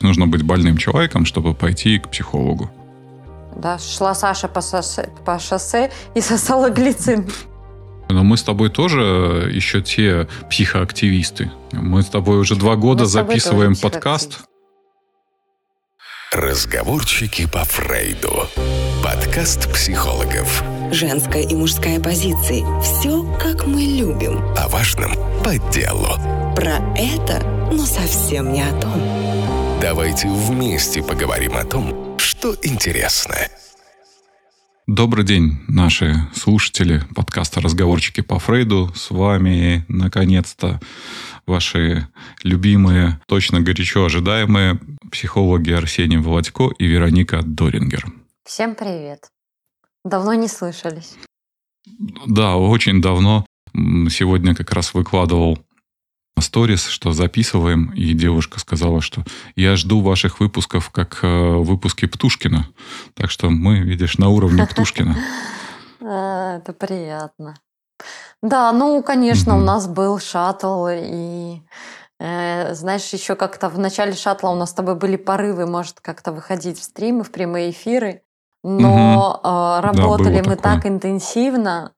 Нужно быть больным человеком, чтобы пойти к психологу. Да, шла Саша по шоссе, по шоссе и сосала глицин. Но мы с тобой тоже еще те психоактивисты. Мы с тобой уже два года записываем подкаст. Разговорчики по Фрейду. Подкаст психологов. Женская и мужская позиции. Все, как мы любим. О важном по делу. Про это, но совсем не о том. Давайте вместе поговорим о том, что интересно. Добрый день, наши слушатели подкаста «Разговорчики по Фрейду». С вами, наконец-то, ваши любимые, точно горячо ожидаемые психологи Арсений Володько и Вероника Дорингер. Всем привет. Давно не слышались. Да, очень давно. Сегодня как раз выкладывал сторис, что записываем, и девушка сказала, что я жду ваших выпусков как э, выпуски Птушкина. Так что мы, видишь, на уровне Птушкина. А, это приятно. Да, ну, конечно, у нас был шаттл, и э, знаешь, еще как-то в начале шаттла у нас с тобой были порывы, может, как-то выходить в стримы, в прямые эфиры, но э, работали мы так интенсивно,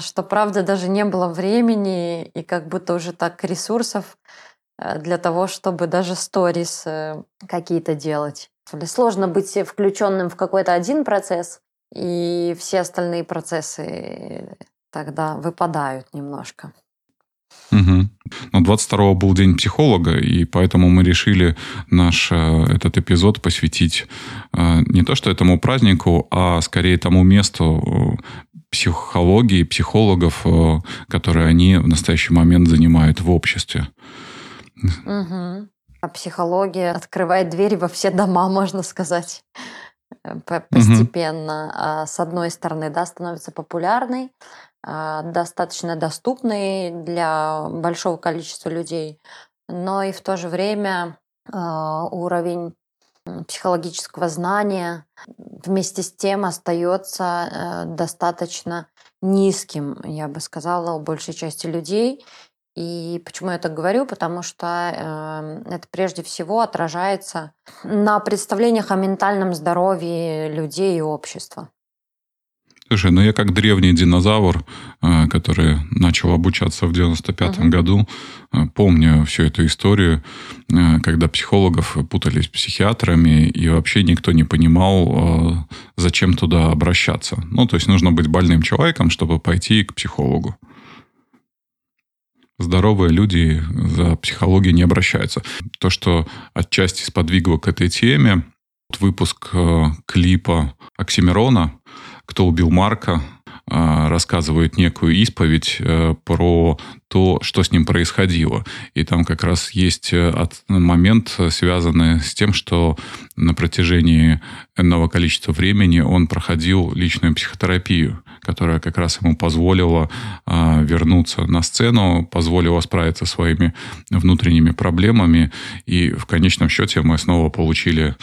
что, правда, даже не было времени и как будто уже так ресурсов э, для того, чтобы даже сторис э, какие-то делать. Сложно быть включенным в какой-то один процесс, и все остальные процессы тогда выпадают немножко. Угу. Но 22 был день психолога, и поэтому мы решили наш этот эпизод посвятить не то что этому празднику, а скорее тому месту, психологии, психологов, э, которые они в настоящий момент занимают в обществе. Угу. А психология открывает двери во все дома, можно сказать, э, постепенно. Угу. С одной стороны, да, становится популярной, а, достаточно доступной для большого количества людей, но и в то же время а, уровень психологического знания вместе с тем остается э, достаточно низким, я бы сказала, у большей части людей. И почему я так говорю? Потому что э, это прежде всего отражается на представлениях о ментальном здоровье людей и общества. Слушай, ну я как древний динозавр, э, который начал обучаться в 95 угу. году, э, помню всю эту историю, э, когда психологов путали с психиатрами, и вообще никто не понимал, зачем туда обращаться. Ну, то есть нужно быть больным человеком, чтобы пойти к психологу. Здоровые люди за психологией не обращаются. То, что отчасти сподвигло к этой теме, выпуск клипа Оксимирона – кто убил Марка, а, рассказывают некую исповедь э, про то, что с ним происходило. И там как раз есть э, момент, связанный с тем, что на протяжении энного количества времени он проходил личную психотерапию, которая как раз ему позволила а, вернуться на сцену, позволила справиться своими внутренними проблемами. И в конечном счете мы снова получили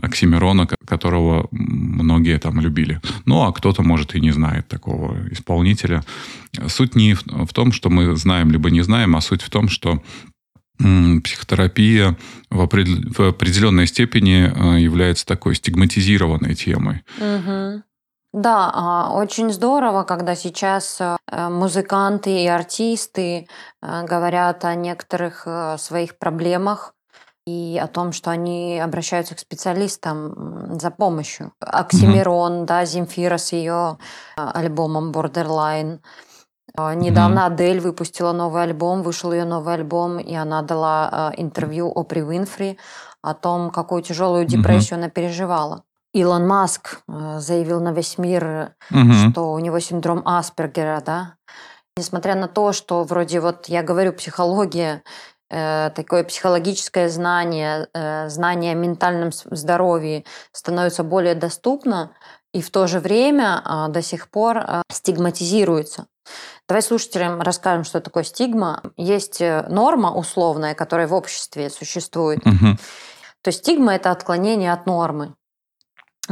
Оксимирона, которого многие там любили. Ну, а кто-то, может, и не знает такого исполнителя. Суть не в том, что мы знаем либо не знаем, а суть в том, что психотерапия в, определенной степени э, является такой стигматизированной темой. Угу. Да, а, очень здорово, когда сейчас э, музыканты и артисты э, говорят о некоторых своих проблемах, и о том, что они обращаются к специалистам за помощью. Оксимирон, mm-hmm. да, Земфира с ее а, альбомом Borderline. А, недавно mm-hmm. Адель выпустила новый альбом, вышел ее новый альбом, и она дала а, интервью Опри Уинфри о том, какую тяжелую депрессию mm-hmm. она переживала. Илон Маск заявил на весь мир, mm-hmm. что у него синдром Аспергера, да. Несмотря на то, что вроде вот я говорю, психология такое психологическое знание, э, знание о ментальном здоровье становится более доступно и в то же время а, до сих пор а, стигматизируется. Давай слушателям расскажем, что такое стигма. Есть э, норма условная, которая в обществе существует. Угу. То есть стигма – это отклонение от нормы.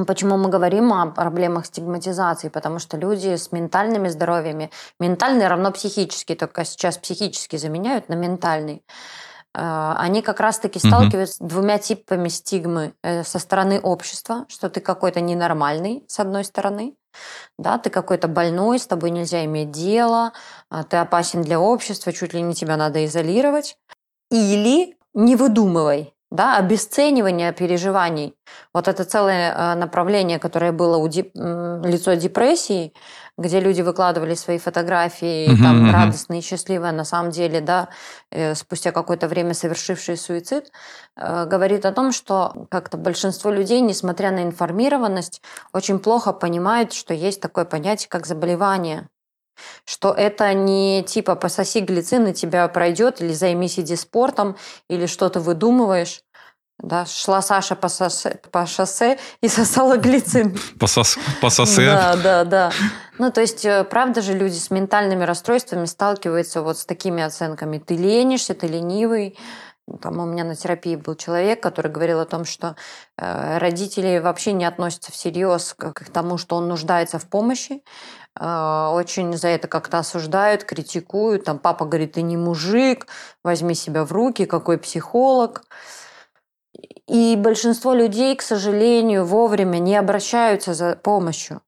Почему мы говорим о проблемах стигматизации? Потому что люди с ментальными здоровьями, ментальный равно психический, только сейчас психически заменяют на ментальный, они как раз-таки сталкиваются с двумя типами стигмы э, со стороны общества, что ты какой-то ненормальный, с одной стороны, да, ты какой-то больной, с тобой нельзя иметь дело, а, ты опасен для общества, чуть ли не тебя надо изолировать. Или не выдумывай, да, обесценивание переживаний. Вот это целое э, направление, которое было у деп... лицо депрессии, где люди выкладывали свои фотографии, угу, там, угу. радостные, счастливые, на самом деле, да, э, спустя какое-то время совершившие суицид, э, говорит о том, что как-то большинство людей, несмотря на информированность, очень плохо понимают, что есть такое понятие, как заболевание. Что это не типа пососи глицин и тебя пройдет, или займись иди спортом, или что-то выдумываешь. Да, шла Саша по, сосе, по шоссе и сосала глицин. По, сос, по сосе? Да, да, да. Ну, то есть, э, правда же, люди с ментальными расстройствами сталкиваются вот с такими оценками. Ты ленишься, ты ленивый. Там у меня на терапии был человек, который говорил о том, что э, родители вообще не относятся всерьез к, к тому, что он нуждается в помощи. Э, очень за это как-то осуждают, критикуют. Там папа говорит, ты не мужик, возьми себя в руки, какой психолог. И большинство людей, к сожалению, вовремя не обращаются за помощью.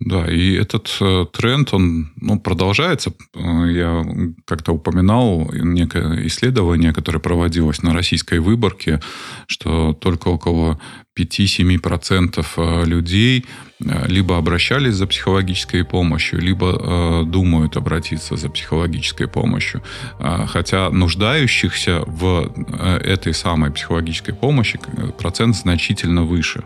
Да, и этот э, тренд, он ну, продолжается. Э, я как-то упоминал некое исследование, которое проводилось на российской выборке, что только около 5-7% э, людей либо обращались за психологической помощью, либо думают обратиться за психологической помощью. Хотя нуждающихся в этой самой психологической помощи процент значительно выше.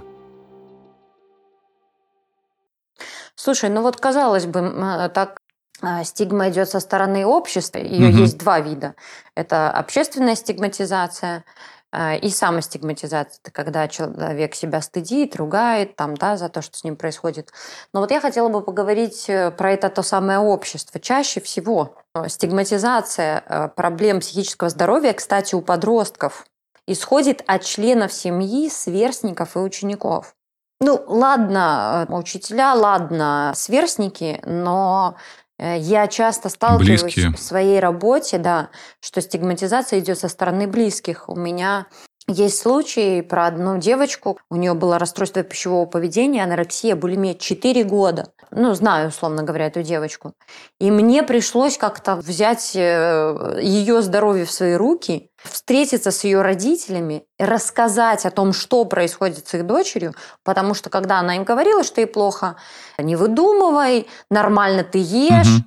Слушай, ну вот казалось бы, э, так а, стигма идет со стороны общества. Ее угу. есть два вида. Это общественная стигматизация э, и самостигматизация. Это когда человек себя стыдит, ругает там, да, за то, что с ним происходит. Но вот я хотела бы поговорить э, про это то самое общество. Чаще всего стигматизация проблем психического здоровья, кстати, у подростков, исходит от членов семьи, сверстников и учеников. Ну, ладно, э, учителя, ладно, сверстники, но э, я часто сталкиваюсь Близкие. в своей работе, да, что стигматизация идет со стороны близких. У меня есть случай про одну девочку, у нее было расстройство пищевого поведения, анорексия, булимия 4 года. Ну, знаю, условно говоря, эту девочку. И мне пришлось как-то взять э, ее здоровье в свои руки, встретиться с ее родителями, рассказать о том, что происходит с их дочерью, потому что когда она им говорила, что ей плохо, не выдумывай, нормально ты ешь, угу.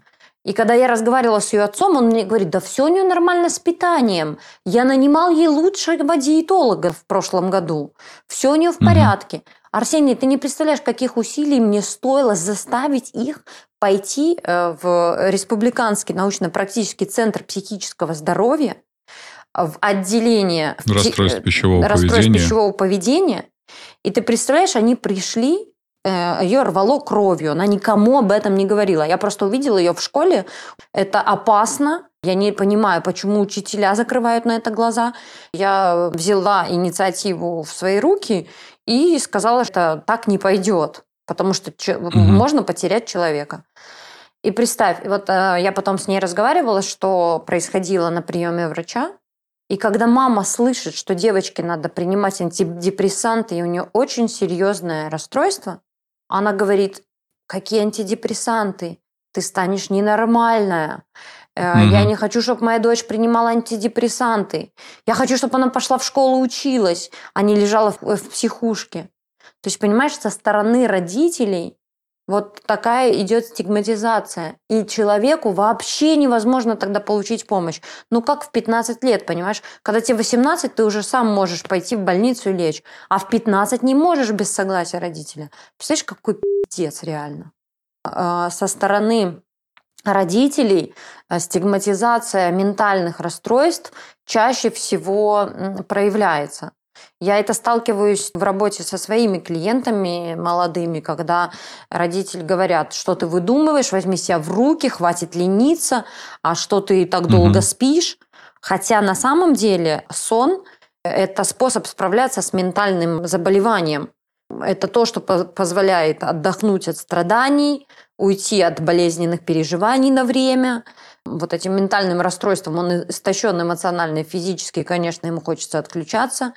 И когда я разговаривала с ее отцом, он мне говорит, да все у нее нормально с питанием. Я нанимал ей лучшего диетолога в прошлом году. Все у нее в порядке. Арсений, ты не представляешь, каких усилий мне стоило заставить их пойти э, в Республиканский научно-практический центр психического здоровья, в отделение расстройств пищевого, расстройств поведения. пищевого поведения. И ты представляешь, они пришли Э, ее рвало кровью. Она никому об этом не говорила. Я просто увидела ее в школе. Это опасно. Я не понимаю, почему учителя закрывают на это глаза. Я взяла инициативу в свои руки и сказала, что так не пойдет, потому что угу. можно потерять человека. И представь, вот э, я потом с ней разговаривала, что происходило на приеме врача. И когда мама слышит, что девочке надо принимать антидепрессанты, и у нее очень серьезное расстройство, она говорит, какие антидепрессанты? Ты станешь ненормальная. Mm-hmm. Я не хочу, чтобы моя дочь принимала антидепрессанты. Я хочу, чтобы она пошла в школу училась, а не лежала в, в психушке. То есть, понимаешь, со стороны родителей вот такая идет стигматизация. И человеку вообще невозможно тогда получить помощь. Ну как в 15 лет, понимаешь? Когда тебе 18, ты уже сам можешь пойти в больницу и лечь. А в 15 не можешь без согласия родителя. Представляешь, какой пиздец реально. А, со стороны родителей а, стигматизация ментальных расстройств чаще всего проявляется. Я это сталкиваюсь в работе со своими клиентами молодыми, когда родители говорят, что ты выдумываешь, возьми себя в руки, хватит лениться, а что ты так угу. долго спишь. Хотя на самом деле сон – это способ справляться с ментальным заболеванием. Это то, что позволяет отдохнуть от страданий, уйти от болезненных переживаний на время, вот этим ментальным расстройством, он истощен эмоционально и физически, конечно, ему хочется отключаться.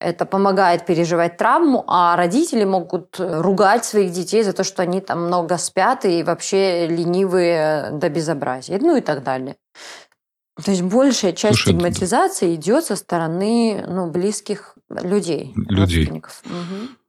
Это помогает переживать травму, а родители могут ругать своих детей за то, что они там много спят и вообще ленивые до безобразия, ну и так далее. То есть большая часть Слушай, стигматизации идет со стороны ну, близких людей, людей. родственников. Угу.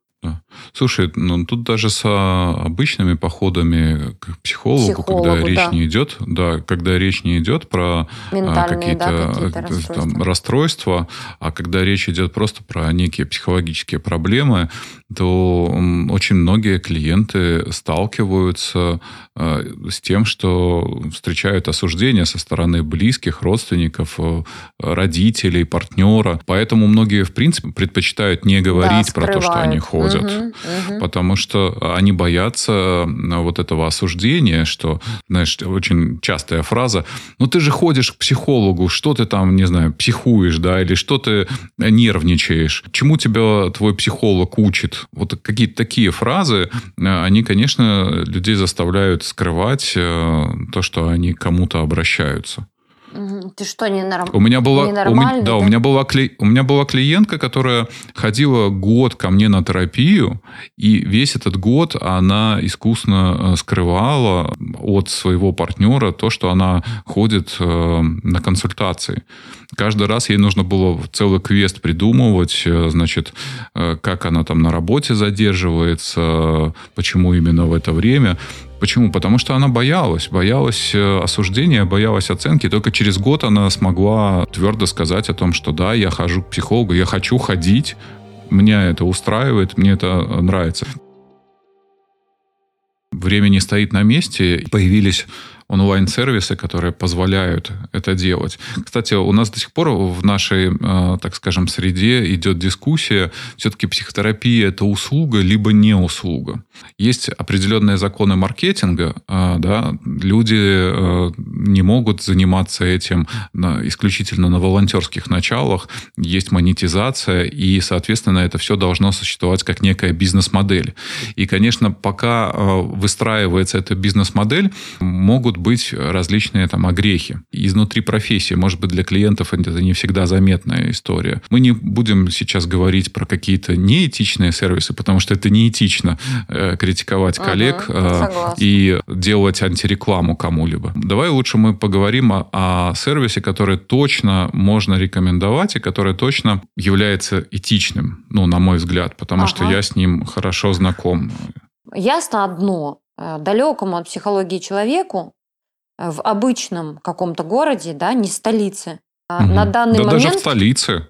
Слушай, ну тут даже с обычными походами к психологу, психологу когда да. речь не идет, да, когда речь не идет про а, какие-то, да, какие э, расстройства. Там, расстройства, а когда речь идет просто про некие психологические проблемы, то очень многие клиенты сталкиваются э, с тем, что встречают осуждение со стороны близких, родственников, э, родителей, партнера. Поэтому многие, в принципе, предпочитают не говорить да, про то, что они ходят. Угу, угу. Потому что они боятся э, вот этого осуждения, что, знаешь, очень частая фраза, ну ты же ходишь к психологу, что ты там, не знаю, психуешь, да, или что ты нервничаешь, чему тебя твой психолог учит, вот какие-то такие фразы, э, они, конечно, людей заставляют скрывать э, то, что они к кому-то обращаются. Ты что, не норм... у меня была, у меня, да, да, у меня была кли... у меня была клиентка, которая ходила год ко мне на терапию, и весь этот год она искусно э, скрывала от своего партнера то, что она ходит э, на консультации. Каждый раз ей нужно было целый квест придумывать, э, значит, как она там на работе задерживается, почему именно в это время. Почему? Потому что она боялась, боялась э, осуждения, боялась оценки. Только через год она смогла твердо сказать о том, что да, я хожу к психологу, я хочу ходить, меня это устраивает, мне это э, нравится. Время не стоит на месте. Появились онлайн-сервисы, которые позволяют это делать. Кстати, у нас до сих пор в нашей, э, так скажем, среде идет дискуссия, все-таки психотерапия это услуга, либо не услуга. Есть определенные законы маркетинга, э, да, люди э, не могут заниматься этим исключительно на волонтерских началах, есть монетизация, и, соответственно, это все должно существовать как некая бизнес-модель. И, конечно, пока выстраивается эта бизнес-модель, могут быть различные там огрехи. Изнутри профессии, может быть, для клиентов это не всегда заметная история. Мы не будем сейчас говорить про какие-то неэтичные сервисы, потому что это неэтично э, критиковать коллег э, и делать антирекламу кому-либо. Давай лучше мы поговорим о, о сервисе, который точно можно рекомендовать и который точно является этичным, ну, на мой взгляд, потому ага. что я с ним хорошо знаком. Ясно одно. Э, далекому от психологии человеку в обычном каком-то городе, да, не столице. угу. На данный да момент... даже в столице.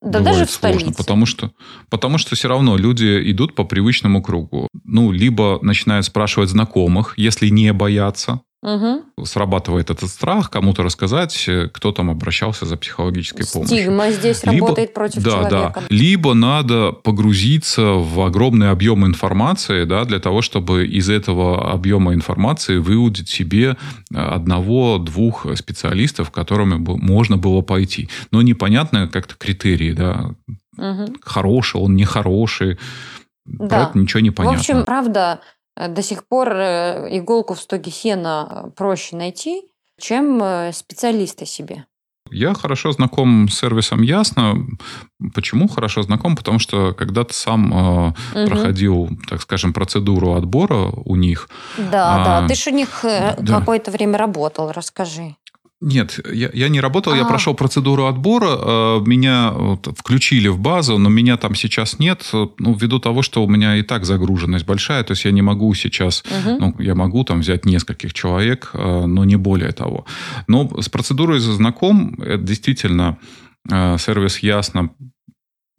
Да даже в сложно, столице. Потому что, потому что все равно люди идут по привычному кругу. Ну, либо начинают спрашивать знакомых, если не боятся. Угу. Срабатывает этот страх кому-то рассказать, э, кто там обращался за психологической помощью. Стигма здесь либо, работает против да, человека. Да. Либо надо погрузиться в огромный объем информации, да, для того, чтобы из этого объема информации выудить себе одного-двух специалистов, которыми можно было пойти. Но непонятно как-то критерии, да, угу. хороший он, нехороший. Да. Ничего не понятно. В общем, правда, Э, до сих пор э, иголку в стоге сена проще найти, чем э, специалиста себе. Я хорошо знаком с сервисом Ясно. Почему хорошо знаком? Потому что когда-то сам э, угу. проходил, так скажем, процедуру отбора у них. Да, а, да. Ты же у них да. какое-то время работал, расскажи. Нет, я, я не работал, А-а-а. я а. прошел процедуру отбора, э, меня вот, включили в базу, но меня там сейчас нет, ну, ввиду того, что у меня и так загруженность большая, то есть я не могу сейчас, угу. ну, я могу там взять нескольких человек, э, но не более того. Но с процедурой знаком, это действительно э, сервис ясно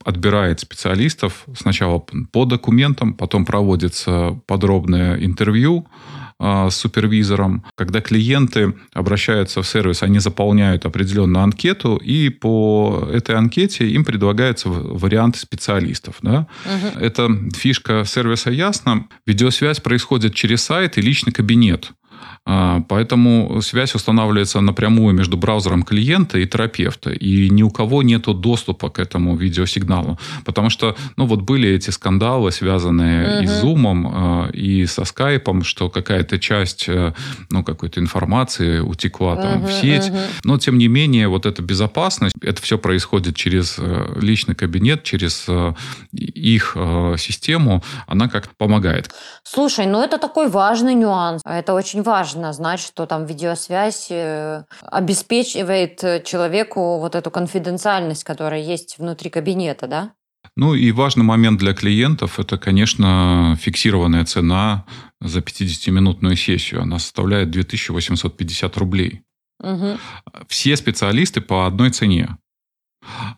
отбирает специалистов сначала по документам, потом проводится подробное интервью, а, с супервизором. Когда клиенты обращаются в сервис, они заполняют определенную анкету, и по этой анкете им предлагается вариант специалистов. Да? Угу. Это фишка сервиса Ясно. Видеосвязь происходит через сайт и личный кабинет. А, поэтому связь устанавливается напрямую между браузером клиента и терапевта. И ни у кого нет доступа к этому видеосигналу. Потому что, ну, вот были эти скандалы, связанные угу. и с Zoom, и со скайпом, что какая-то часть, э, ну, какой-то информации утекла там угу, в сеть. Угу. Но, тем не менее, вот эта безопасность, это все происходит через э, личный кабинет, через э, их систему, она как-то помогает. Слушай, ну это такой важный нюанс. Это очень важно знать, что там видеосвязь обеспечивает человеку вот эту конфиденциальность, которая есть внутри кабинета, да? Ну и важный момент для клиентов – это, конечно, фиксированная цена за 50-минутную сессию. Она составляет 2850 рублей. Угу. Все специалисты по одной цене.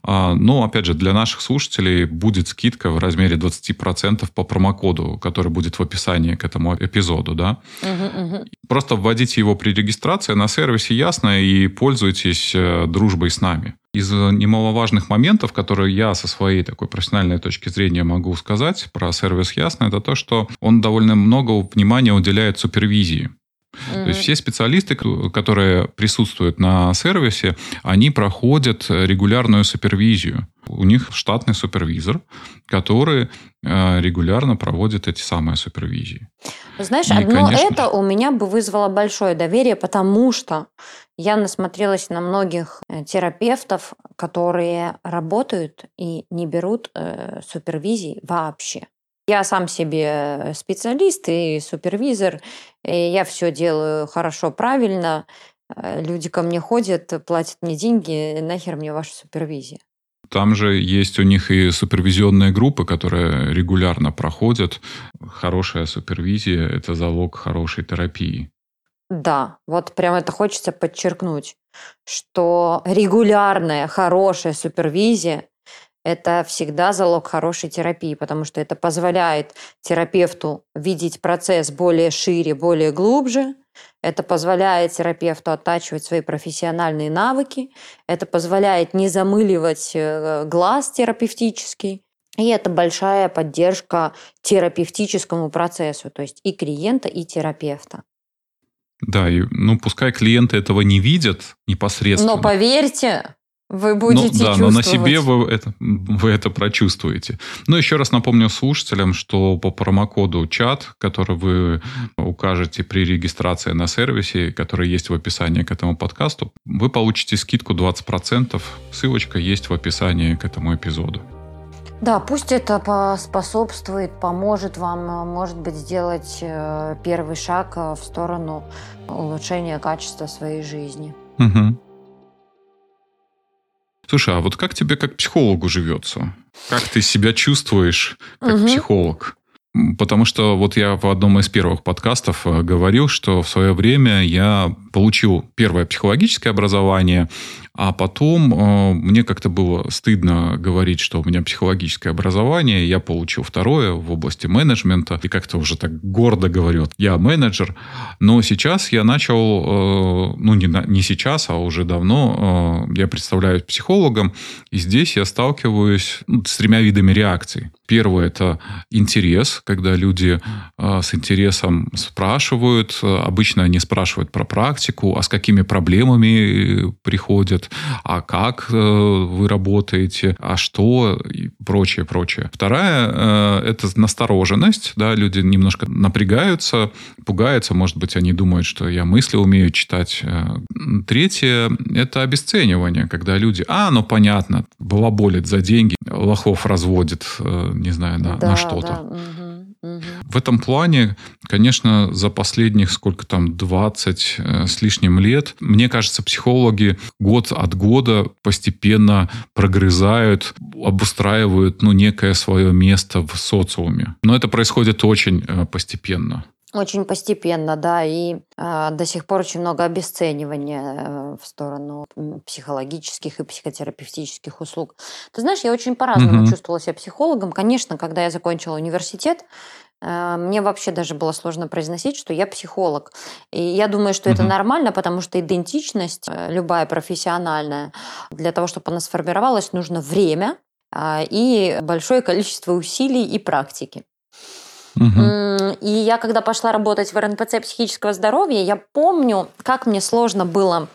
А, но, опять же, для наших слушателей будет скидка в размере 20% по промокоду, который будет в описании к этому эпизоду. Да? Угу, угу. Просто вводите его при регистрации на сервисе Ясно и пользуйтесь э, дружбой с нами. Из немаловажных моментов, которые я со своей такой профессиональной точки зрения могу сказать про сервис Ясно, это то, что он довольно много внимания уделяет супервизии. Mm-hmm. То есть все специалисты, которые присутствуют на сервисе, они проходят регулярную супервизию. У них штатный супервизор, который э, регулярно проводит эти самые супервизии. Знаешь, И, одно конечно... это у меня бы вызвало большое доверие, потому что я насмотрелась на многих э, терапевтов, которые работают и не берут э, супервизии вообще. Я сам себе специалист и супервизор, и я все делаю хорошо, правильно. Э, люди ко мне ходят, платят мне деньги, нахер мне ваша супервизия. Там же есть у них и супервизионные группы, которые регулярно проходят. Хорошая супервизия – это залог хорошей терапии. Да, вот прям это хочется подчеркнуть, что регулярная хорошая супервизия это всегда залог хорошей терапии, потому что это позволяет терапевту видеть процесс более шире, более глубже. Это позволяет терапевту оттачивать свои профессиональные навыки. Это позволяет не замыливать э, глаз терапевтический. И это большая поддержка терапевтическому процессу, то есть и клиента, и терапевта. Да, и, ну пускай клиенты этого не видят непосредственно. Но поверьте, вы будете ну, да, но на себе вы это, вы это прочувствуете. Ну, еще раз напомню слушателям, что по промокоду чат, который вы укажете при регистрации на сервисе, который есть в описании к этому подкасту, вы получите скидку 20%. Ссылочка есть в описании к этому эпизоду. Да, пусть это поспособствует, поможет вам, может быть, сделать э, первый шаг э, в сторону улучшения качества своей жизни. Угу. Слушай, а вот как тебе как психологу живется? Как ты себя чувствуешь как угу. психолог? Потому что вот я в одном из первых подкастов э, говорил, что в свое время я получил первое психологическое образование, а потом э, мне как-то было стыдно говорить, что у меня психологическое образование. Я получил второе в области менеджмента. И как-то уже так гордо говорю, я менеджер. Но сейчас я начал, э, ну не, не сейчас, а уже давно, э, я представляюсь психологом. И здесь я сталкиваюсь ну, с тремя видами реакций. Первое – это интерес, когда люди с интересом спрашивают. Обычно они спрашивают про практику, а с какими проблемами приходят приходят, а как э, вы работаете, а что и прочее, прочее. Вторая э, – это настороженность, да, люди немножко напрягаются, пугаются, может быть, они думают, что я мысли умею читать. Э, третье – это обесценивание, когда люди, а, ну понятно, балаболит за деньги, лохов разводит, не знаю, на, да, на что-то. Да, угу. В этом плане, конечно, за последних сколько там, 20 э, с лишним лет, мне кажется, психологи год от года постепенно прогрызают, обустраивают ну, некое свое место в социуме. Но это происходит очень э, постепенно. Очень постепенно, да, и э, до сих пор очень много обесценивания э, в сторону психологических и психотерапевтических услуг. Ты знаешь, я очень по-разному угу. чувствовала себя психологом. Конечно, когда я закончила университет, э, мне вообще даже было сложно произносить, что я психолог. И я думаю, что угу. это нормально, потому что идентичность, э, любая профессиональная, для того, чтобы она сформировалась, нужно время э, и большое количество усилий и практики. Угу. И я, когда пошла работать в РНПЦ психического здоровья, я помню, как мне сложно было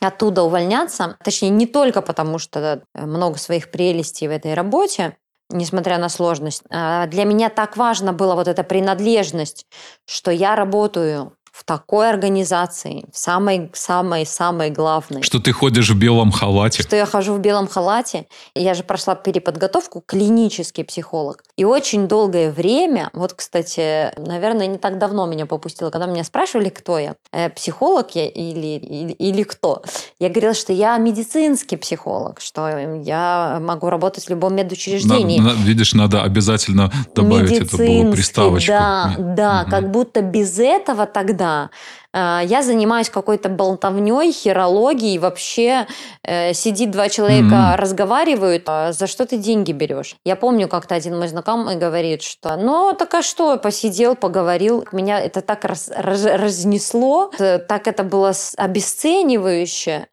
оттуда увольняться. Точнее, не только потому, что много своих прелестей в этой работе, несмотря на сложность. А для меня так важно было вот эта принадлежность, что я работаю в такой организации, в самой-самой-самой главной. Что ты ходишь в белом халате. Что я хожу в белом халате. Я же прошла переподготовку, клинический психолог. И очень долгое время, вот, кстати, наверное, не так давно меня попустило, когда меня спрашивали, кто я, э, психолог я или, или, или кто, я говорила, что я медицинский психолог, что я могу работать в любом медучреждении. На, на, видишь, надо обязательно добавить было приставочку. Да, да, угу. как будто без этого тогда да. Э, я занимаюсь какой-то болтовней, хирологией, вообще э, сидит два человека, mm-hmm. разговаривают, а за что ты деньги берешь? Я помню, как-то один мой знакомый говорит, что ну так а что, посидел, поговорил. Меня это так раз, раз, разнесло, так это было обесценивающе.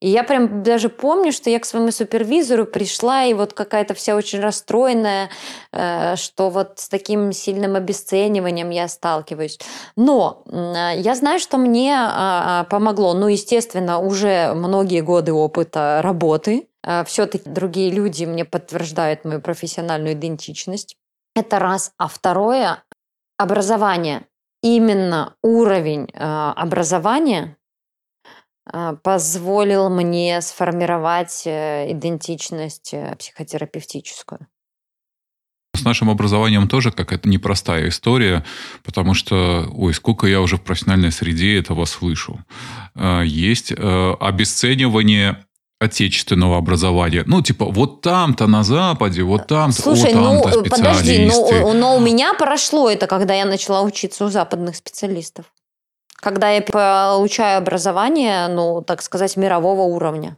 И я прям даже помню, что я к своему супервизору пришла, и вот какая-то вся очень расстроенная, э, что вот с таким сильным обесцениванием я сталкиваюсь. Но я знаю, что мне а, а, помогло, ну, естественно, уже многие годы опыта работы. А, Все-таки другие люди мне подтверждают мою профессиональную идентичность. Это раз. А второе – образование. Именно уровень образования позволил мне сформировать э, идентичность э, психотерапевтическую с нашим образованием тоже какая-то непростая история, потому что, ой, сколько я уже в профессиональной среде этого слышу. Э, есть э, обесценивание отечественного образования. Ну, типа, вот там-то на Западе, вот там-то, Слушай, о, там-то ну, подожди, но, но у меня прошло это, когда я начала учиться у западных специалистов. Когда я получаю образование, ну, так сказать, мирового уровня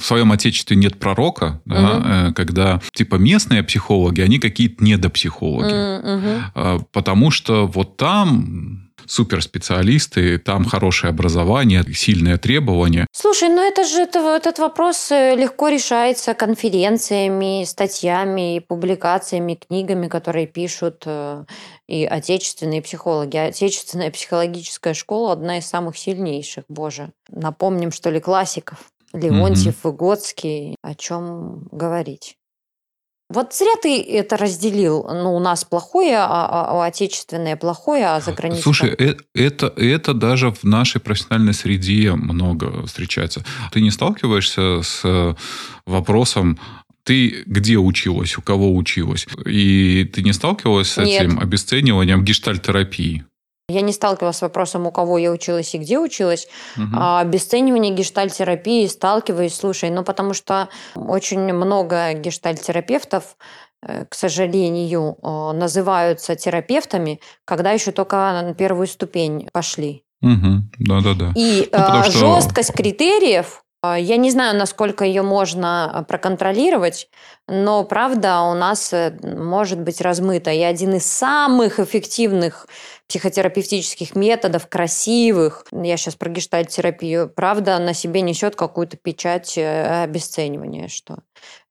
в своем отечестве нет пророка, угу. да, когда типа местные психологи, они какие-то недопсихологи. Угу. Потому что вот там суперспециалисты, там хорошее образование, сильные требования. Слушай, ну это же это, этот вопрос э, легко решается конференциями, статьями, публикациями, книгами, которые пишут э, и отечественные психологи. Отечественная психологическая школа одна из самых сильнейших, боже. Напомним, что ли, классиков. Леонтьев, угу. Выгодский, о чем говорить. Вот зря ты это разделил. Ну, у нас плохое, а, а, а отечественное плохое, а за границей. Слушай, э, это, это даже в нашей профессиональной среде много встречается. Ты не сталкиваешься с вопросом, ты где училась, у кого училась? И ты не сталкивалась с этим Нет. обесцениванием гештальтерапии? Я не сталкивалась с вопросом, у кого я училась и где училась. Угу. А обесценивание гештальтерапии сталкиваюсь, слушай, ну потому что очень много гештальтерапевтов э, к сожалению, э, называются терапевтами, когда еще только на первую ступень пошли. Угу. Да, да, да. И ну, что... жесткость критериев я не знаю, насколько ее можно проконтролировать, но правда у нас может быть размыта. И один из самых эффективных психотерапевтических методов, красивых, я сейчас про гештальт-терапию, правда, на себе несет какую-то печать э, обесценивания, что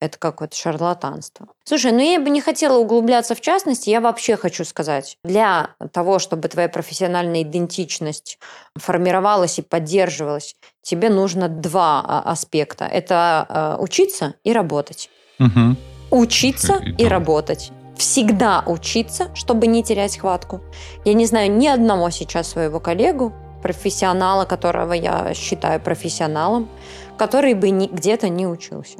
это какое-то шарлатанство. Слушай, ну я бы не хотела углубляться в частности, я вообще хочу сказать, для того, чтобы твоя профессиональная идентичность формировалась и поддерживалась, тебе нужно два а, аспекта. Это э, учиться и работать. Угу. Учиться и, и работать всегда учиться, чтобы не терять хватку. Я не знаю ни одного сейчас своего коллегу, профессионала, которого я считаю профессионалом, который бы ни, где-то не учился.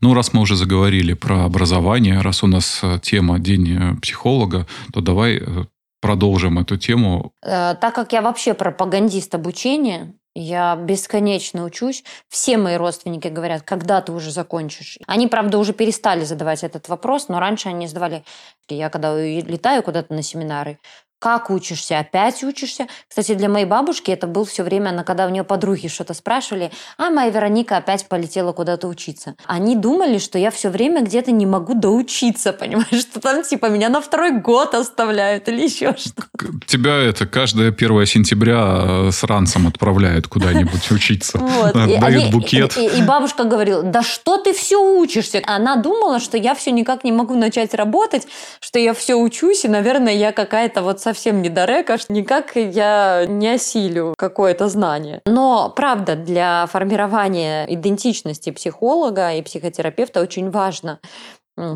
Ну, раз мы уже заговорили про образование, раз у нас э, тема День э, психолога, то давай э, продолжим эту тему. Так как я вообще пропагандист обучения, я бесконечно учусь. Все мои родственники говорят, когда ты уже закончишь. Они, правда, уже перестали задавать этот вопрос, но раньше они задавали, я когда летаю куда-то на семинары, как учишься? Опять учишься? Кстати, для моей бабушки это был все время, она, когда у нее подруги что-то спрашивали, а моя Вероника опять полетела куда-то учиться. Они думали, что я все время где-то не могу доучиться, понимаешь, что там типа меня на второй год оставляют или еще что-то. Тебя это каждое 1 сентября э, с ранцем отправляют куда-нибудь учиться. Дают букет. И бабушка говорила, да что ты все учишься? Она думала, что я все никак не могу начать работать, что я все учусь, и, наверное, я какая-то вот совсем не дарека, что никак я не осилю какое-то знание. Но, правда, для формирования идентичности психолога и психотерапевта очень важно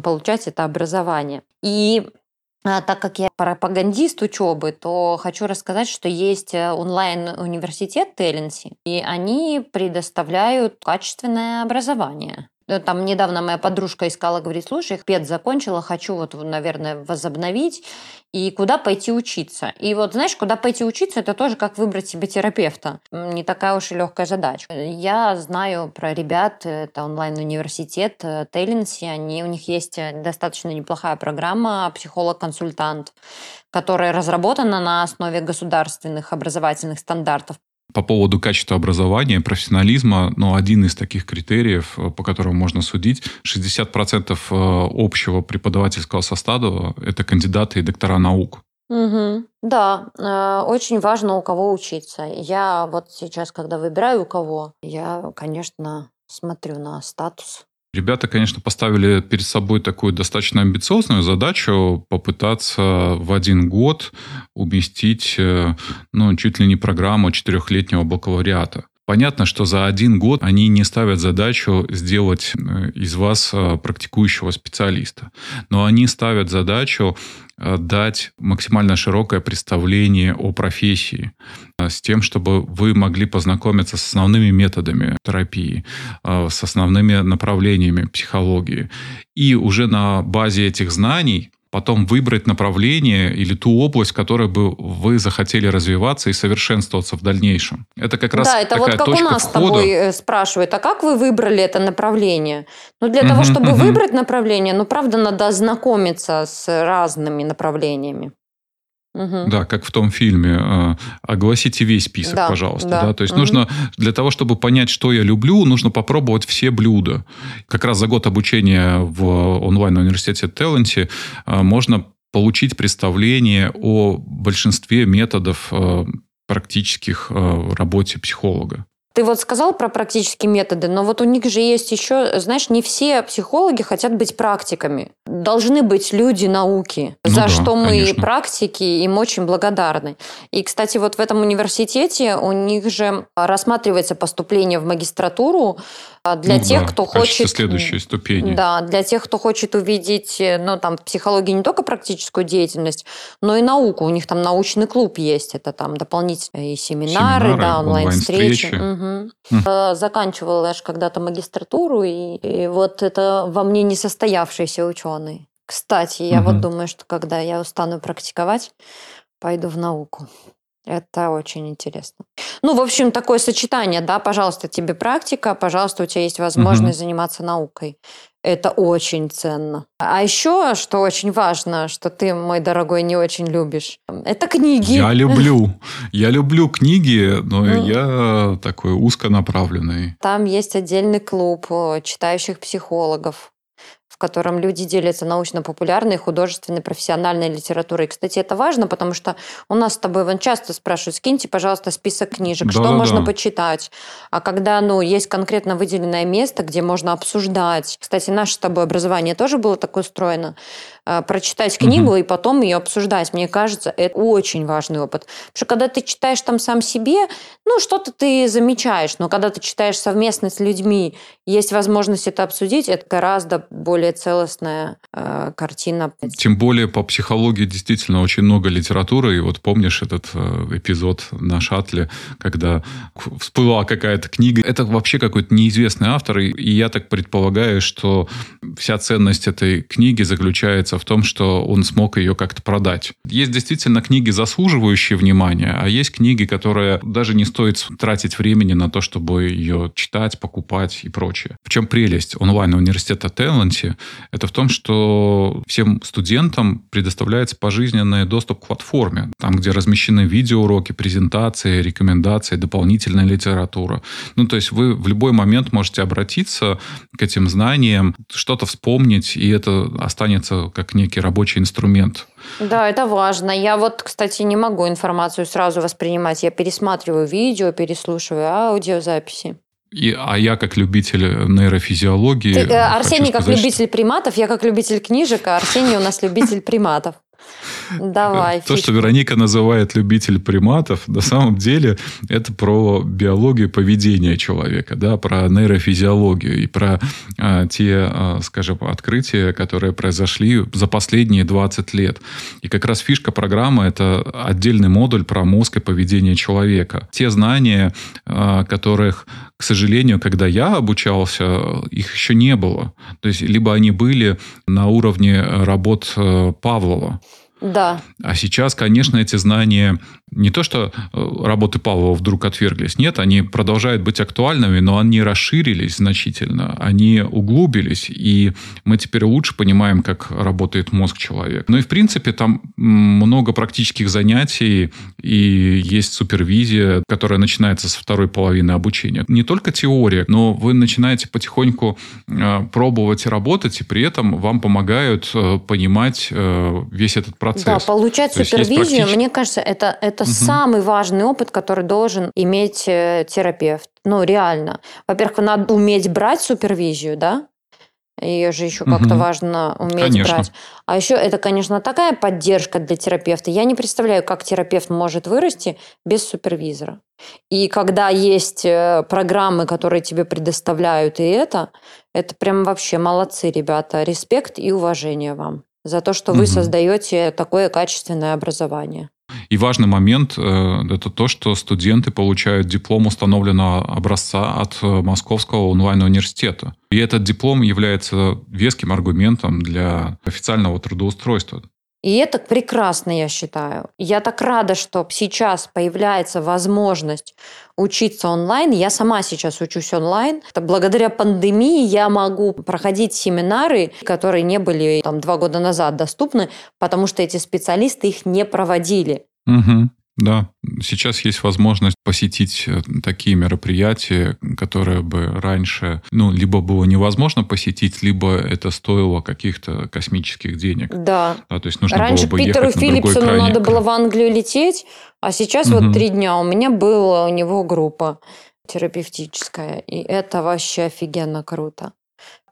получать это образование. И а, так как я пропагандист учебы, то хочу рассказать, что есть э, онлайн-университет Теленси, и они предоставляют качественное образование. Э, там недавно моя подружка искала, говорит, слушай, пед закончила, хочу вот, наверное, возобновить. И куда пойти учиться? И вот, знаешь, куда пойти учиться, это тоже как выбрать себе терапевта. Не такая уж и легкая задача. Я знаю про ребят, это онлайн-университет э, Тейлинси, они, у них есть э, достаточно неплохая программа «Психолог-консультант», которая разработана на основе государственных образовательных стандартов по поводу качества образования, профессионализма, ну, один из таких критериев, э, по которым можно судить, 60% э, общего преподавательского состава – это кандидаты и доктора наук. Угу. Да, э, очень важно у кого учиться. Я вот сейчас, когда выбираю у кого, я, конечно, смотрю на статус Ребята, конечно, поставили перед собой такую достаточно амбициозную задачу попытаться в один год уместить э, ну, чуть ли не программу четырехлетнего бакалавриата. Понятно, что за один год они не ставят задачу сделать э, из вас э, практикующего специалиста, но они ставят задачу Э, дать максимально широкое представление о профессии с тем, чтобы вы могли познакомиться с основными методами терапии, с основными направлениями психологии. И уже на базе этих знаний потом выбрать направление или ту область, которой бы вы захотели развиваться и совершенствоваться в дальнейшем. Это как раз да, это такая вот как точка у нас входа. с тобой спрашивают, а как вы выбрали это направление? Ну, для того, чтобы выбрать направление, ну, правда, надо ознакомиться с разными направлениями. Угу. Да, как в том фильме. Э, огласите весь список, да, пожалуйста. Да. Да? То есть угу. нужно для того, чтобы понять, что я люблю, нужно попробовать все блюда. Как раз за год обучения в онлайн-университете Таленте э, можно получить представление о большинстве методов э, практических работе психолога. Ты вот сказал про практические методы, но вот у них же есть еще, знаешь, не все психологи хотят быть практиками. Должны быть люди науки, ну за да, что мы конечно. практики им очень благодарны. И, кстати, вот в этом университете у них же рассматривается поступление в магистратуру для ну, тех, да, кто хочет... следующей ступени. Да, для тех, кто хочет увидеть, ну, там, в психологии не только практическую деятельность, но и науку. У них там научный клуб есть. Это там дополнительные семинары, семинары да, онлайн-встречи. Онлайн угу. Заканчивала я же когда-то магистратуру, и, и вот это во мне не состоявшийся ученый. Кстати, я угу. вот думаю, что когда я устану практиковать, пойду в науку. Это очень интересно. Ну, в общем, такое сочетание, да, пожалуйста, тебе практика, пожалуйста, у тебя есть возможность угу. заниматься наукой. Это очень ценно. А еще, что очень важно, что ты, мой дорогой, не очень любишь, это книги. Я люблю. Я люблю книги, но ну, я такой узконаправленный. Там есть отдельный клуб э, читающих психологов котором люди делятся научно-популярной, художественной, профессиональной литературой. И, кстати, это важно, потому что у нас с тобой вон часто спрашивают, скиньте, пожалуйста, список книжек, да, что да, можно да. почитать. А когда ну, есть конкретно выделенное место, где можно обсуждать. Кстати, наше с тобой образование тоже было так устроено. Э, прочитать книгу угу. и потом ее обсуждать. Мне кажется, это очень важный опыт. Потому что когда ты читаешь там сам себе, ну, что-то ты замечаешь, но когда ты читаешь совместно с людьми, есть возможность это обсудить, это гораздо более целостная э, картина. Тем более по психологии действительно очень много литературы. И вот помнишь этот э, эпизод на шаттле, когда всплыла какая-то книга. Это вообще какой-то неизвестный автор. И я так предполагаю, что вся ценность этой книги заключается заключается в том, что он смог ее как-то продать. Есть действительно книги, заслуживающие внимания, а есть книги, которые даже не стоит тратить времени на то, чтобы ее читать, покупать и прочее. В чем прелесть онлайн-университета Таланти? Это в том, что всем студентам предоставляется пожизненный доступ к платформе, там, где размещены видеоуроки, презентации, рекомендации, дополнительная литература. Ну, то есть вы в любой момент можете обратиться к этим знаниям, что-то вспомнить, и это останется как некий рабочий инструмент. Да, это важно. Я вот, кстати, не могу информацию сразу воспринимать. Я пересматриваю видео, переслушиваю аудиозаписи. И, а я как любитель нейрофизиологии... Ты, э, Арсений сказать, как любитель приматов, я как любитель книжек, а Арсений у нас любитель приматов. Давай. То, что Вероника называет любитель приматов, на самом деле это про биологию поведения человека, да, про нейрофизиологию и про а, те, а, скажем, открытия, которые произошли за последние 20 лет. И как раз фишка программы – это отдельный модуль про мозг и поведение человека. Те знания, а, которых, к сожалению, когда я обучался, их еще не было. То есть, либо они были на уровне работ э, Павлова, да. А сейчас, конечно, эти знания не то, что э, работы Павлова вдруг отверглись, нет, они продолжают быть актуальными, но они расширились значительно, они углубились, и мы теперь лучше понимаем, как работает мозг человека. Ну и, в принципе, там много практических занятий, и есть супервизия, которая начинается со второй половины обучения. Не только теория, но вы начинаете потихоньку э, пробовать работать, и при этом вам помогают э, понимать весь этот процесс процесс. Да, получать То супервизию, практически... мне кажется, это, это угу. самый важный опыт, который должен иметь э, терапевт. Ну, реально. Во-первых, надо уметь брать супервизию, да, ее же еще как-то угу. важно уметь конечно. брать. А еще это, конечно, такая поддержка для терапевта. Я не представляю, как терапевт может вырасти без супервизора. И когда есть э, программы, которые тебе предоставляют и это, это прям вообще молодцы, ребята. Респект и уважение вам за то, что вы угу. создаете такое качественное образование. И важный момент э, – это то, что студенты получают диплом установленного образца от э, Московского онлайн-университета. И этот диплом является веским аргументом для официального трудоустройства. И это прекрасно, я считаю. Я так рада, что сейчас появляется возможность учиться онлайн. Я сама сейчас учусь онлайн. Благодаря пандемии я могу проходить семинары, которые не были там, два года назад доступны, потому что эти специалисты их не проводили. Угу. Да, сейчас есть возможность посетить э, такие мероприятия, которые бы раньше, ну, либо было невозможно посетить, либо это стоило каких-то космических денег. Да. да то есть нужно раньше было бы Питеру ехать Филлипсону на надо было в Англию лететь, а сейчас угу. вот три дня у меня была у него группа терапевтическая, и это вообще офигенно круто.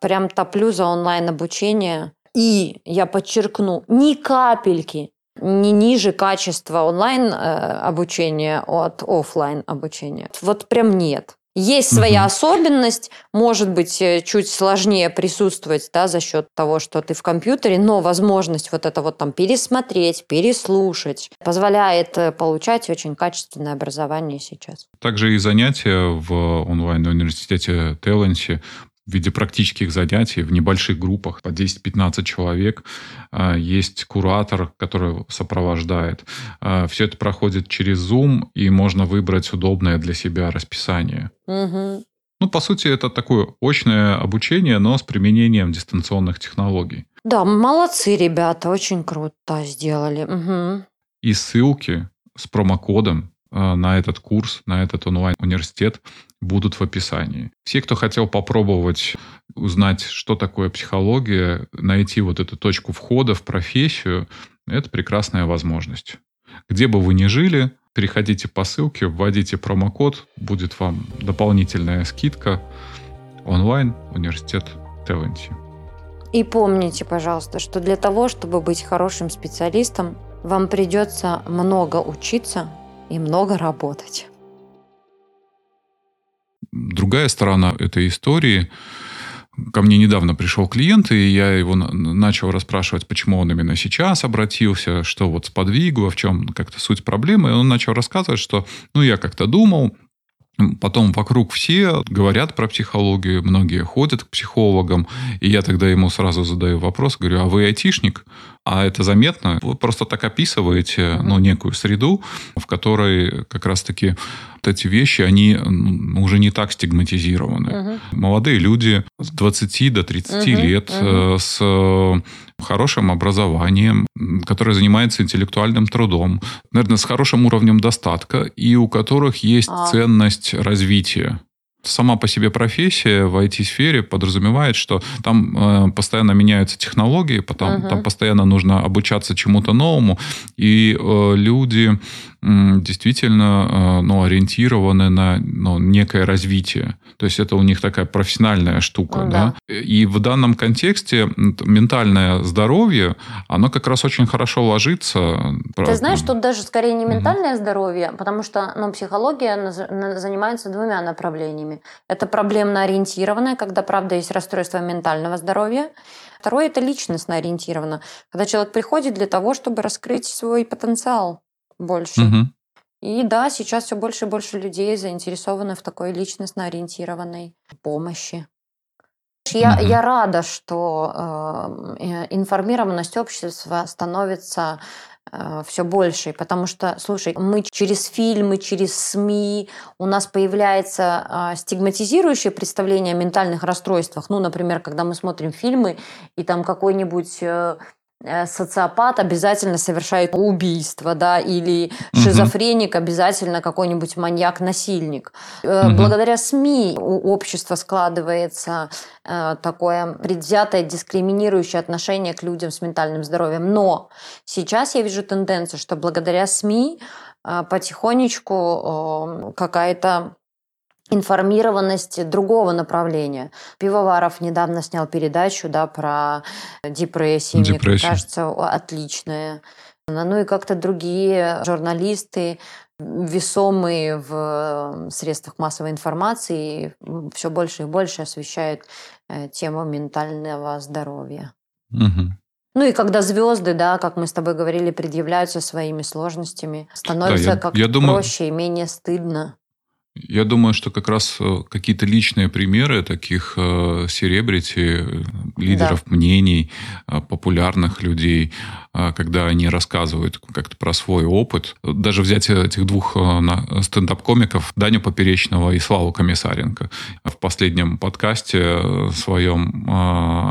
Прям топлю за онлайн-обучение. И, я подчеркну, ни капельки не ниже качества онлайн э, обучения от офлайн обучения. Вот прям нет. Есть своя угу. особенность, может быть, э, чуть сложнее присутствовать да, за счет того, что ты в компьютере, но возможность вот это вот там пересмотреть, переслушать позволяет э, получать очень качественное образование сейчас. Также и занятия в онлайн-университете Телленси в виде практических занятий в небольших группах по 10-15 человек. А, есть куратор, который сопровождает. А, Все это проходит через Zoom, и можно выбрать удобное для себя расписание. Угу. Ну, по сути, это такое очное обучение, но с применением дистанционных технологий. Да, молодцы, ребята, очень круто сделали. Угу. И ссылки с промокодом на этот курс, на этот онлайн-университет будут в описании. Все, кто хотел попробовать узнать, что такое психология, найти вот эту точку входа в профессию, это прекрасная возможность. Где бы вы ни жили, переходите по ссылке, вводите промокод, будет вам дополнительная скидка онлайн университет Теленти. И помните, пожалуйста, что для того, чтобы быть хорошим специалистом, вам придется много учиться и много работать. Другая сторона этой истории ко мне недавно пришел клиент, и я его начал расспрашивать, почему он именно сейчас обратился, что вот сподвигло, в чем как-то суть проблемы. И он начал рассказывать, что, ну, я как-то думал, Потом вокруг все говорят про психологию, многие ходят к психологам, и я тогда ему сразу задаю вопрос, говорю, а вы айтишник? А это заметно? Вы просто так описываете ну, некую среду, в которой как раз-таки вот эти вещи, они уже не так стигматизированы. Угу. Молодые люди с 20 до 30 угу, лет угу. с хорошим образованием, которые занимаются интеллектуальным трудом, наверное, с хорошим уровнем достатка, и у которых есть а. ценность развития. Сама по себе профессия в IT-сфере подразумевает, что там э, постоянно меняются технологии, потом, uh-huh. там постоянно нужно обучаться чему-то новому, и э, люди действительно э, ну, ориентированы на ну, некое развитие. То есть это у них такая профессиональная штука. Ну, да. И в данном контексте ментальное здоровье, оно как раз очень хорошо ложится. Ты знаешь, тут даже скорее не ментальное угу. здоровье, потому что ну, психология занимается двумя направлениями. Это проблемно-ориентированное, когда, правда, есть расстройство ментального здоровья. Второе – это личностно ориентировано, когда человек приходит для того, чтобы раскрыть свой потенциал больше. Угу. И да, сейчас все больше и больше людей заинтересованы в такой личностно ориентированной помощи. Я, угу. я рада, что э, э, информированность общества становится все больше, потому что, слушай, мы через фильмы, через СМИ, у нас появляется э, стигматизирующее представление о ментальных расстройствах. Ну, например, когда мы смотрим фильмы, и там какой-нибудь... Э, социопат обязательно совершает убийство, да, или шизофреник обязательно какой-нибудь маньяк-насильник. Угу. Благодаря СМИ у общества складывается э, такое предвзятое дискриминирующее отношение к людям с ментальным здоровьем. Но сейчас я вижу тенденцию, что благодаря СМИ потихонечку какая-то информированность другого направления. Пивоваров недавно снял передачу да, про депрессию. Депрессию. Мне кажется, отличная. Ну и как-то другие журналисты, весомые в средствах массовой информации, все больше и больше освещают э, тему ментального здоровья. Угу. Ну и когда звезды, да, как мы с тобой говорили, предъявляются своими сложностями, становится да, я, как-то я думаю... проще и менее стыдно. Я думаю, что как раз э, какие-то личные примеры таких э, селебрити, лидеров да. мнений, э, популярных людей, когда они рассказывают как-то про свой опыт. Даже взять этих двух стендап-комиков, Даню Поперечного и Славу Комиссаренко. В последнем подкасте своем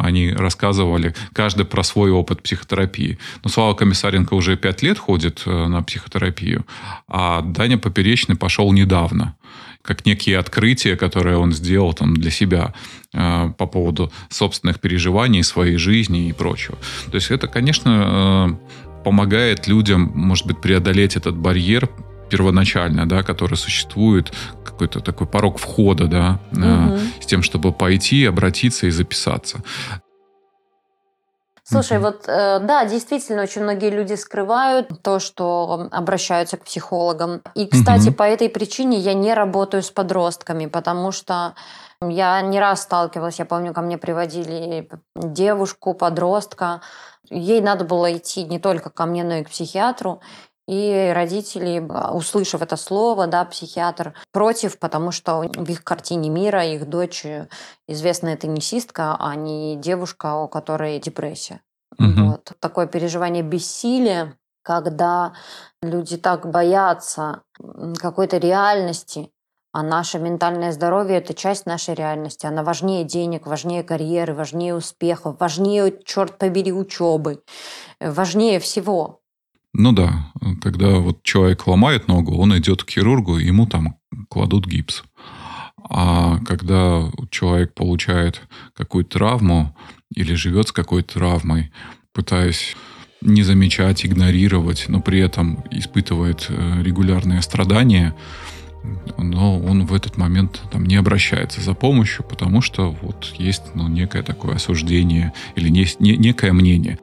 они рассказывали каждый про свой опыт психотерапии. Но Слава Комиссаренко уже пять лет ходит на психотерапию, а Даня Поперечный пошел недавно как некие открытия, которые он сделал там для себя э, по поводу собственных переживаний, своей жизни и прочего. То есть это, конечно, э, помогает людям, может быть, преодолеть этот барьер первоначально, да, который существует, какой-то такой порог входа, да, угу. с тем, чтобы пойти, обратиться и записаться. Слушай, вот э, да, действительно, очень многие люди скрывают то, что обращаются к психологам. И, кстати, mm по этой причине я не работаю с подростками, потому что я не раз сталкивалась, я помню, ко мне приводили девушку, подростка. Ей надо было идти не только ко мне, но и к психиатру. И родители, услышав это слово, да, психиатр, против, потому что в их картине мира их дочь известная теннисистка, а не девушка, у которой депрессия. Угу. Вот. Такое переживание бессилия, когда люди так боятся какой-то реальности, а наше ментальное здоровье – это часть нашей реальности. Она важнее денег, важнее карьеры, важнее успехов, важнее, черт побери, учебы, важнее всего. Ну да, когда вот человек ломает ногу, он идет к хирургу, ему там кладут гипс. А когда человек получает какую-то травму или живет с какой-то травмой, пытаясь не замечать, игнорировать, но при этом испытывает э, регулярные страдания, но он в этот момент там, не обращается за помощью, потому что вот есть ну, некое такое осуждение или не, не, некое мнение.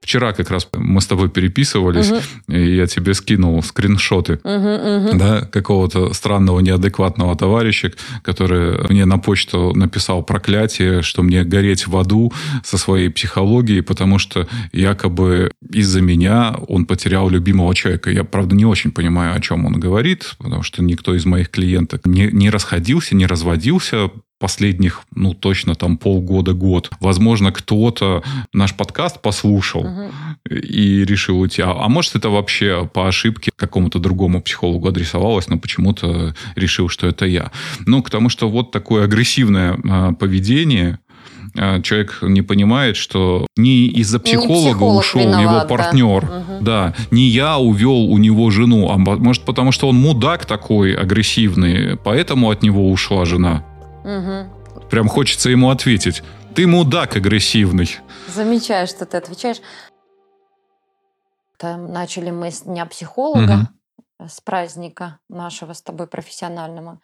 Вчера как раз мы с тобой переписывались, угу. и я тебе скинул скриншоты угу, угу. Да, какого-то странного неадекватного товарища, который мне на почту написал проклятие, что мне гореть в аду со своей психологией, потому что якобы из-за меня он потерял любимого человека. Я, правда, не очень понимаю, о чем он говорит, потому что никто из моих клиенток не, не расходился, не разводился последних, ну, точно там полгода-год. Возможно, кто-то наш подкаст послушал угу. и решил уйти. А, а может, это вообще по ошибке какому-то другому психологу адресовалось, но почему-то решил, что это я. Ну, потому что вот такое агрессивное э, поведение а, человек не понимает, что не из-за психолога не ушел виноват, его партнер, да. Угу. да, не я увел у него жену, а может потому что он мудак такой агрессивный, поэтому от него ушла жена. Угу. Прям хочется ему ответить. Ты мудак агрессивный. Замечаю, что ты отвечаешь. Там начали мы с дня психолога, угу. с праздника нашего с тобой профессионального.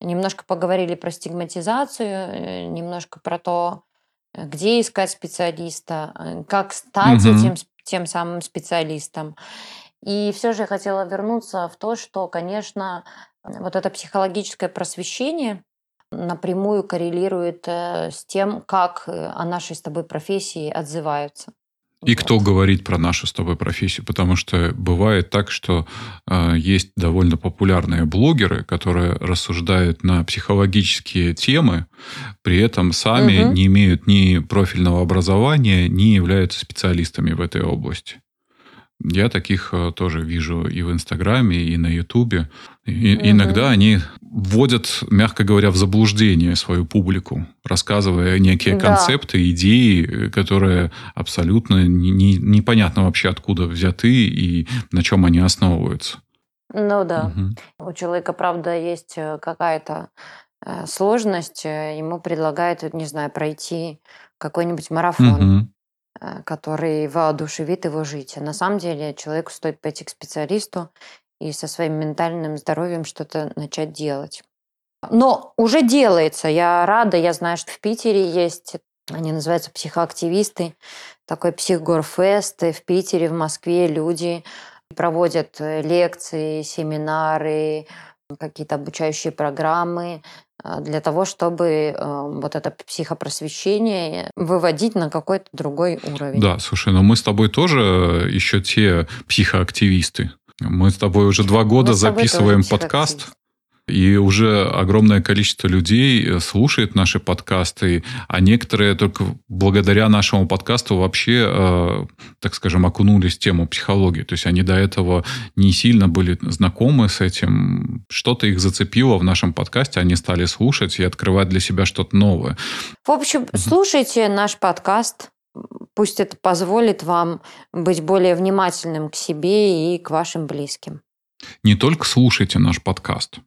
Немножко поговорили про стигматизацию, э, немножко про то, где искать специалиста, э, как стать угу. этим тем самым специалистом. И все же я хотела вернуться в то, что, конечно, вот это психологическое просвещение, напрямую коррелирует э, с тем, как э, о нашей с тобой профессии отзываются. И кто говорит про нашу с тобой профессию? Потому что бывает так, что э, есть довольно популярные блогеры, которые рассуждают на психологические темы, при этом сами угу. не имеют ни профильного образования, ни являются специалистами в этой области. Я таких э, тоже вижу и в Инстаграме, и на Ютубе. И, угу. Иногда они вводят, мягко говоря, в заблуждение свою публику, рассказывая некие да. концепты, идеи, которые абсолютно не, не, непонятно вообще откуда взяты и на чем они основываются. Ну да. Угу. У человека, правда, есть э, какая-то э, сложность, ему предлагают, не знаю, пройти какой-нибудь марафон. Угу. Э, который воодушевит его жить. А на самом деле человеку стоит пойти к специалисту и со своим ментальным здоровьем что-то начать делать. Но уже делается. Я рада, я знаю, что в Питере есть, они называются психоактивисты, такой психгорфест. В Питере, в Москве люди проводят э, лекции, семинары, какие-то обучающие программы а, для того, чтобы э, вот это психопросвещение выводить на какой-то другой уровень. Да, слушай, но мы с тобой тоже еще те психоактивисты. Мы с тобой уже два года записываем подкаст. И уже огромное количество людей э, слушает наши подкасты, а некоторые только благодаря нашему подкасту вообще, э, так скажем, окунулись в тему психологии. То есть они до этого не сильно были знакомы с этим. Что-то их зацепило в нашем подкасте, они стали слушать и открывать для себя что-то новое. В общем, слушайте наш подкаст. Пусть это позволит вам быть более внимательным к себе и к вашим близким. Не только слушайте наш подкаст,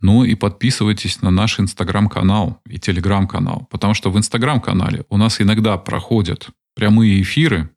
ну и подписывайтесь на наш инстаграм-канал и телеграм-канал, потому что в инстаграм-канале у нас иногда проходят прямые эфиры,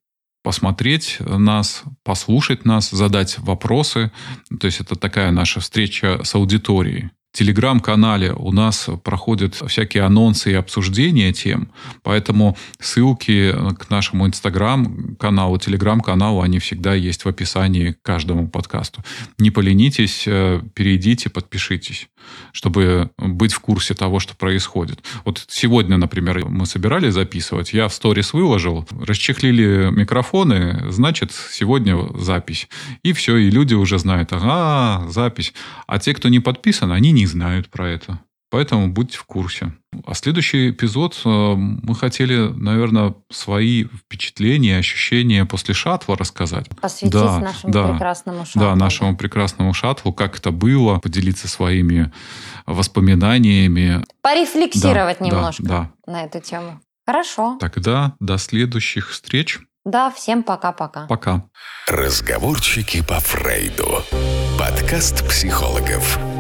посмотреть нас, послушать нас, задать вопросы. То есть это такая наша встреча с аудиторией телеграм-канале у нас проходят всякие анонсы и обсуждения тем, поэтому ссылки к нашему инстаграм-каналу, телеграм-каналу, они всегда есть в описании к каждому подкасту. Не поленитесь, э, перейдите, подпишитесь, чтобы быть в курсе того, что происходит. Вот сегодня, например, мы собирались записывать, я в сторис выложил, расчехлили микрофоны, значит, сегодня запись. И все, и люди уже знают, ага, запись. А те, кто не подписан, они не не знают про это. Поэтому будьте в курсе. А следующий эпизод э, мы хотели, наверное, свои впечатления, ощущения после шаттла рассказать. Посвятить да, нашему да, прекрасному шаттлу. Да, нашему прекрасному шаттлу, как это было, поделиться своими воспоминаниями. Порефлексировать да, немножко да, да. на эту тему. Хорошо. Тогда до следующих встреч. Да, всем пока-пока. Пока. Разговорчики по Фрейду. Подкаст психологов.